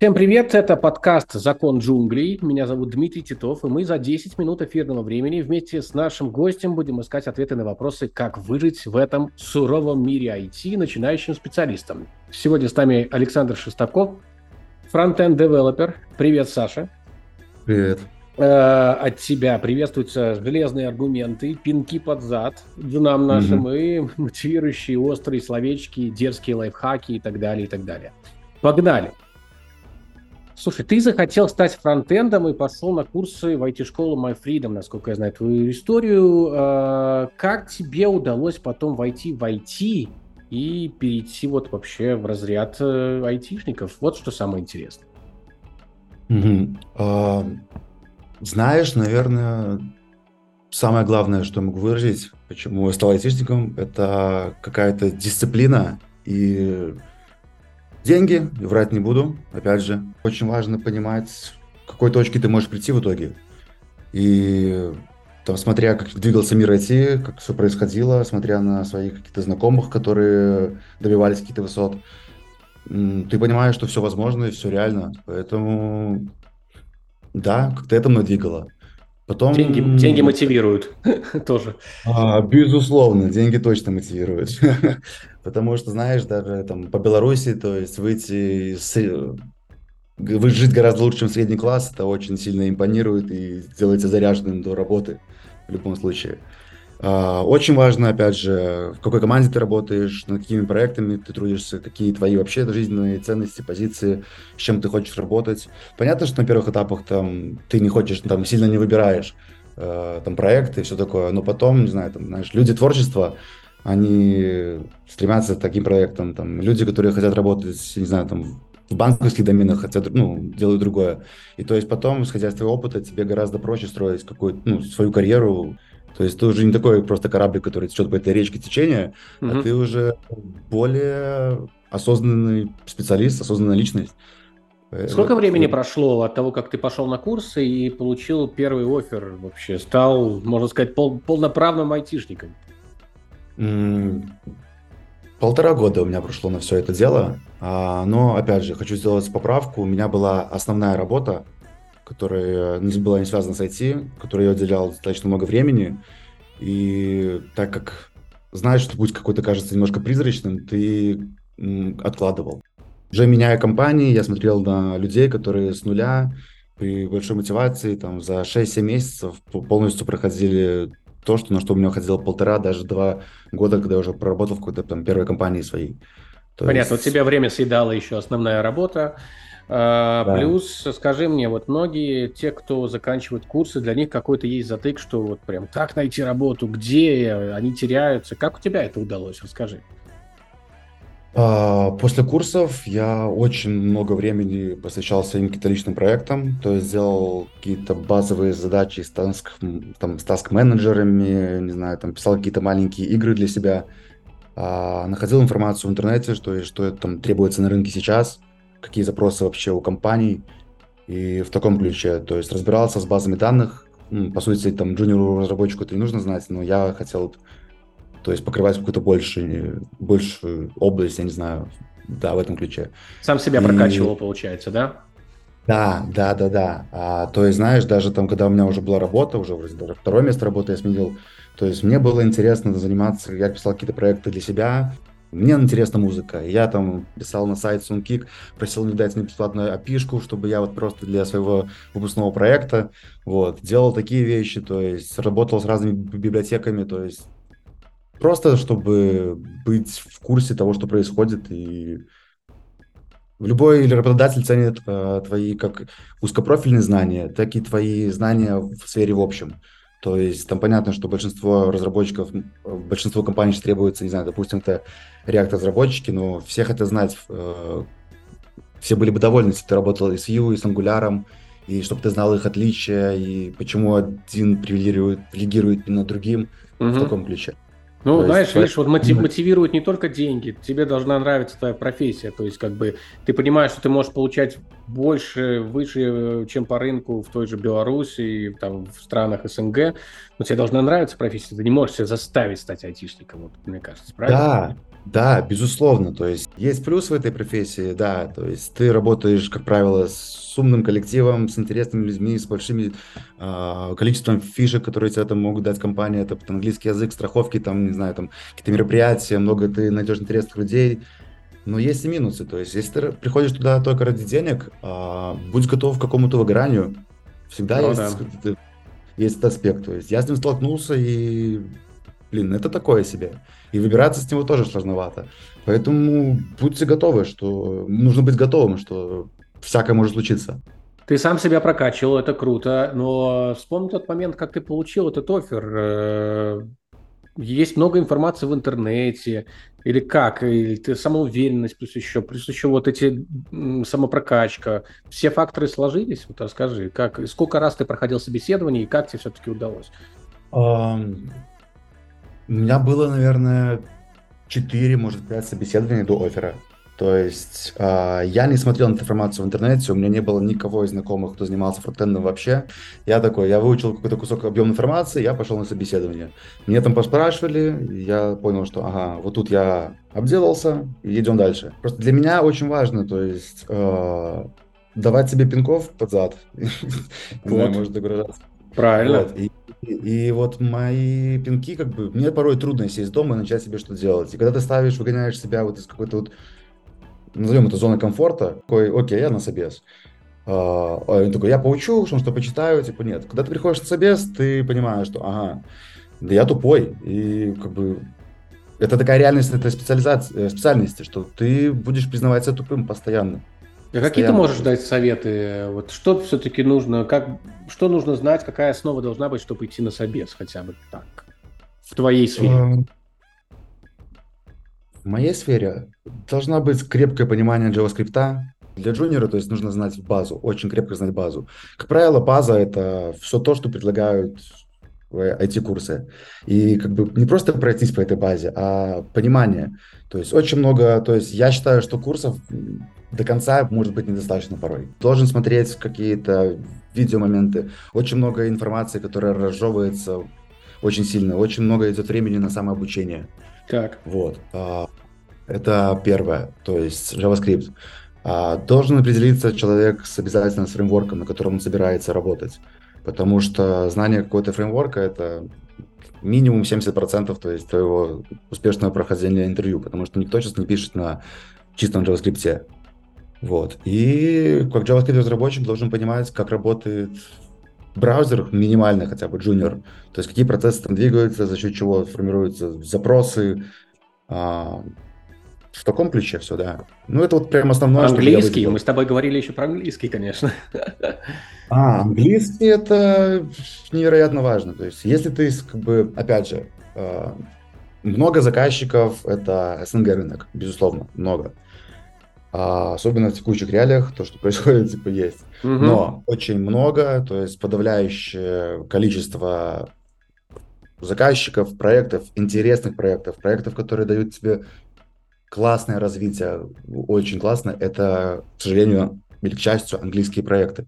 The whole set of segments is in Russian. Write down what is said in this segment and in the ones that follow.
Всем привет, это подкаст «Закон джунглей». Меня зовут Дмитрий Титов, и мы за 10 минут эфирного времени вместе с нашим гостем будем искать ответы на вопросы, как выжить в этом суровом мире IT начинающим специалистам. Сегодня с нами Александр Шестаков, фронтенд-девелопер. Привет, Саша. Привет. Э, от тебя приветствуются железные аргументы, пинки под зад нам нашим угу. и мотивирующие острые словечки, дерзкие лайфхаки и так далее, и так далее. Погнали! Слушай, ты захотел стать фронтендом и пошел на курсы в IT-школу MyFreedom, насколько я знаю твою историю. А, как тебе удалось потом войти в IT и перейти вот вообще в разряд э, айтишников? Вот что самое интересное. А, знаешь, наверное, самое главное, что я могу выразить, почему я стал айтишником, это какая-то дисциплина и Деньги, врать не буду, опять же. Очень важно понимать, к какой точке ты можешь прийти в итоге. И там, смотря как двигался мир IT, как все происходило, смотря на своих каких-то знакомых, которые добивались каких-то высот, ты понимаешь, что все возможно и все реально. Поэтому, да, как-то это мной двигало. Потом... Деньги, деньги мотивируют тоже. А, безусловно, деньги точно мотивируют. Потому что, знаешь, даже там по Беларуси, то есть выйти с... Жить гораздо лучше, чем средний класс, это очень сильно импонирует и делаете заряженным до работы в любом случае. А, очень важно, опять же, в какой команде ты работаешь, над какими проектами ты трудишься, какие твои вообще жизненные ценности, позиции, с чем ты хочешь работать. Понятно, что на первых этапах там ты не хочешь, там сильно не выбираешь э, там проекты и все такое, но потом, не знаю, там, знаешь, люди творчества, они стремятся к таким проектам, там, люди, которые хотят работать, не знаю, там, в банковских доменах хотят, ну, делают другое. И то есть потом, исходя из твоего опыта, тебе гораздо проще строить какую-то, ну, свою карьеру, то есть ты уже не такой просто корабль, который течет по этой речке течения, mm-hmm. а ты уже более осознанный специалист, осознанная личность. Сколько вот. времени прошло от того, как ты пошел на курсы и получил первый офер вообще? Стал, можно сказать, пол, полноправным айтишником? Полтора года у меня прошло на все это дело. А, но, опять же, хочу сделать поправку. У меня была основная работа, которая не была не связана с IT, которой я уделял достаточно много времени. И так как знаешь, что путь какой-то кажется немножко призрачным, ты откладывал. Уже меняя компании, я смотрел на людей, которые с нуля при большой мотивации там за 6-7 месяцев полностью проходили то, что, на что у меня уходило полтора, даже два года, когда я уже проработал в какой-то там первой компании своей. То Понятно, есть... у тебя время съедала еще основная работа, а, да. Плюс, скажи мне, вот многие, те, кто заканчивают курсы, для них какой-то есть затык, что вот прям как найти работу, где они теряются. Как у тебя это удалось? Расскажи. А, после курсов я очень много времени посвящал своим каким-то личным проектам, то есть сделал какие-то базовые задачи с, таск, там, с таск-менеджерами, не знаю, там писал какие-то маленькие игры для себя, а, находил информацию в интернете, что, что там требуется на рынке сейчас, какие запросы вообще у компаний, и в таком ключе, то есть разбирался с базами данных, по сути, там, джуниору разработчику это не нужно знать, но я хотел, то есть покрывать какую-то большую, большую область, я не знаю, да, в этом ключе. Сам себя и... прокачивал, получается, да? Да, да, да, да. А, то есть, знаешь, даже там, когда у меня уже была работа, уже вроде даже второе место работы я сменил, то есть мне было интересно заниматься, я писал какие-то проекты для себя, мне интересна музыка. Я там писал на сайт SoundKick, просил не дать мне бесплатную опишку, чтобы я вот просто для своего выпускного проекта вот, делал такие вещи, то есть работал с разными библиотеками, то есть просто чтобы быть в курсе того, что происходит и Любой работодатель ценит э, твои как узкопрофильные знания, так и твои знания в сфере в общем. То есть там понятно, что большинство разработчиков, большинство компаний требуется, не знаю, допустим, это React-разработчики, но все хотят знать, э, все были бы довольны, если ты работал и с Vue, и с Angular, и чтобы ты знал их отличия, и почему один привилегирует, привилегирует над другим угу. в таком ключе. Ну, то знаешь, есть, видишь, вот мотив, мотивируют не только деньги, тебе должна нравиться твоя профессия, то есть как бы ты понимаешь, что ты можешь получать больше, выше, чем по рынку в той же Беларуси, там, в странах СНГ, но тебе должна нравиться профессия, ты не можешь себя заставить стать айтишником, вот, мне кажется, правильно? Да, Да, безусловно. То есть есть плюс в этой профессии, да. То есть ты работаешь, как правило, с умным коллективом, с интересными людьми, с большим э, количеством фишек, которые тебе там могут дать компания. Это там, английский язык, страховки, там, не знаю, там какие-то мероприятия, много ты найдешь интересных людей. Но есть и минусы. То есть если ты приходишь туда только ради денег, э, будь готов к какому-то выгоранию. Всегда ну, есть, да. есть этот аспект. То есть я с ним столкнулся и блин, это такое себе. И выбираться с него тоже сложновато. Поэтому будьте готовы, что нужно быть готовым, что всякое может случиться. Ты сам себя прокачивал, это круто, но вспомни тот момент, как ты получил этот офер. Э, есть много информации в интернете, или как, или ты самоуверенность, плюс еще, плюс еще вот эти самопрокачка. Все факторы сложились? Вот расскажи, как, сколько раз ты проходил собеседование и как тебе все-таки удалось? У меня было, наверное, 4, может, 5 собеседований до оффера. То есть э, я не смотрел на информацию в интернете, у меня не было никого из знакомых, кто занимался фронтендом вообще. Я такой, я выучил какой-то кусок объема информации, я пошел на собеседование. Мне там поспрашивали, я понял, что ага, вот тут я обделался, идем дальше. Просто для меня очень важно, то есть э, давать себе пинков под зад. Не знаю, может догружаться. Правильно. И и, вот мои пинки, как бы, мне порой трудно сесть дома и начать себе что-то делать. И когда ты ставишь, выгоняешь себя вот из какой-то вот, назовем это зоны комфорта, такой, окей, я на собес. А, а он такой, я поучу, что, что почитаю, типа, нет. Когда ты приходишь на собес, ты понимаешь, что, ага, да я тупой, и как бы это такая реальность этой специализации, э, специальности, что ты будешь признавать себя тупым постоянно. А какие ты можешь дать советы? Вот что все-таки нужно, как, что нужно знать, какая основа должна быть, чтобы идти на собес хотя бы так, в твоей сфере? Эм, в моей сфере должна быть крепкое понимание JavaScript. Для джуниора, то есть нужно знать базу, очень крепко знать базу. Как правило, база — это все то, что предлагают IT-курсы. И как бы не просто пройтись по этой базе, а понимание. То есть очень много, то есть я считаю, что курсов до конца может быть недостаточно порой. Должен смотреть какие-то видеомоменты. Очень много информации, которая разжевывается очень сильно. Очень много идет времени на самообучение. Так. Вот. А, это первое, то есть JavaScript. А, должен определиться человек с обязательно с фреймворком, на котором он собирается работать. Потому что знание какого-то фреймворка — это минимум 70% то есть твоего успешного прохождения интервью, потому что никто сейчас не пишет на чистом JavaScript. Вот. И как JavaScript разработчик должен понимать, как работает браузер минимально хотя бы junior, то есть какие процессы там двигаются, за счет чего формируются запросы, а, в таком ключе все, да. Ну, это вот прям основное. Английский, мы с тобой говорили еще про английский, конечно. А, английский это невероятно важно. То есть, если ты, как бы, опять же, а, много заказчиков, это СНГ рынок, безусловно, много. А особенно в текущих реалиях, то, что происходит, типа, есть. Угу. Но очень много, то есть подавляющее количество заказчиков, проектов, интересных проектов, проектов, которые дают тебе классное развитие, очень классно, это, к сожалению, или к счастью, английские проекты.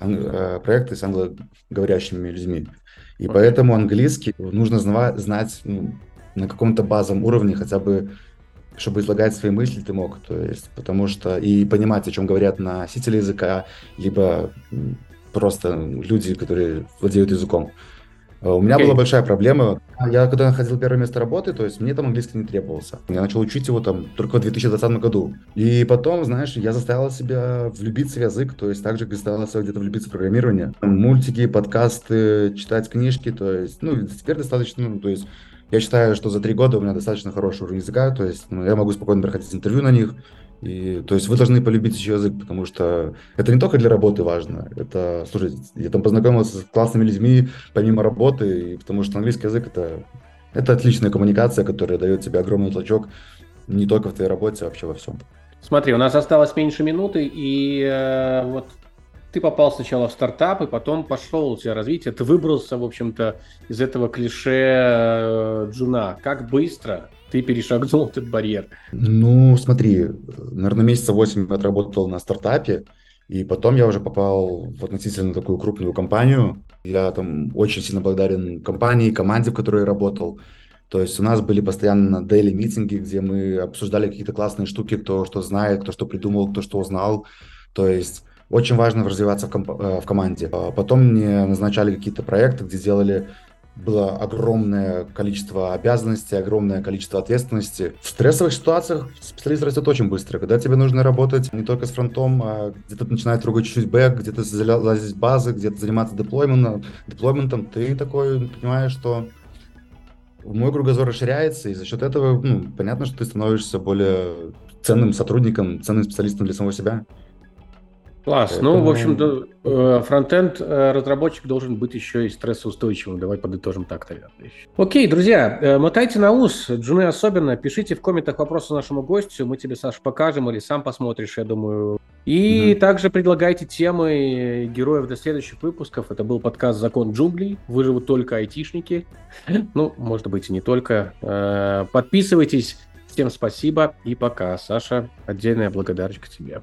Ан- э, проекты с англоговорящими людьми. И okay. поэтому английский нужно знать ну, на каком-то базовом уровне хотя бы чтобы излагать свои мысли ты мог, то есть, потому что и понимать, о чем говорят носители языка, либо просто люди, которые владеют языком. А у меня okay. была большая проблема. Я когда находил первое место работы, то есть мне там английский не требовался. Я начал учить его там только в 2020 году. И потом, знаешь, я заставил себя влюбиться в язык, то есть также заставил себя где-то влюбиться в программирование. Мультики, подкасты, читать книжки, то есть, ну, теперь достаточно, ну, то есть я считаю, что за три года у меня достаточно хороший уровень языка, то есть ну, я могу спокойно проходить интервью на них. И, то есть вы должны полюбить еще язык, потому что это не только для работы важно. Это, слушайте, я там познакомился с классными людьми помимо работы, и потому что английский язык это, это отличная коммуникация, которая дает тебе огромный толчок не только в твоей работе, а вообще во всем. Смотри, у нас осталось меньше минуты, и э, вот ты попал сначала в стартап, и потом пошел у тебя развитие, ты выбрался, в общем-то, из этого клише э, джуна. Как быстро ты перешагнул этот барьер? Ну, смотри, наверное, месяца 8 я отработал на стартапе, и потом я уже попал в относительно такую крупную компанию. Я там очень сильно благодарен компании, команде, в которой я работал. То есть у нас были постоянно daily митинги, где мы обсуждали какие-то классные штуки, кто что знает, кто что придумал, кто что узнал. То есть очень важно развиваться в, комп- э, в команде. А потом мне назначали какие-то проекты, где делали было огромное количество обязанностей, огромное количество ответственности. В стрессовых ситуациях специалист растет очень быстро. Когда тебе нужно работать не только с фронтом, а где-то начинает трогать чуть-чуть бэк, где-то залазить базы, где-то заниматься деплойментом, деплойментом, ты такой понимаешь, что мой кругозор расширяется, и за счет этого, ну, понятно, что ты становишься более ценным сотрудником, ценным специалистом для самого себя. Класс. Поэтому... Ну, в общем-то, э, фронтенд э, разработчик должен быть еще и стрессоустойчивым. Давай подытожим так, наверное. Окей, друзья, э, мотайте на ус, джуны особенно. Пишите в комментах вопросы нашему гостю. Мы тебе, Саша, покажем или сам посмотришь, я думаю. И mm-hmm. также предлагайте темы героев для следующих выпусков. Это был подкаст «Закон джунглей». Выживут только айтишники. Ну, может быть, и не только. Подписывайтесь. Всем спасибо и пока. Саша, отдельная благодарочка тебе.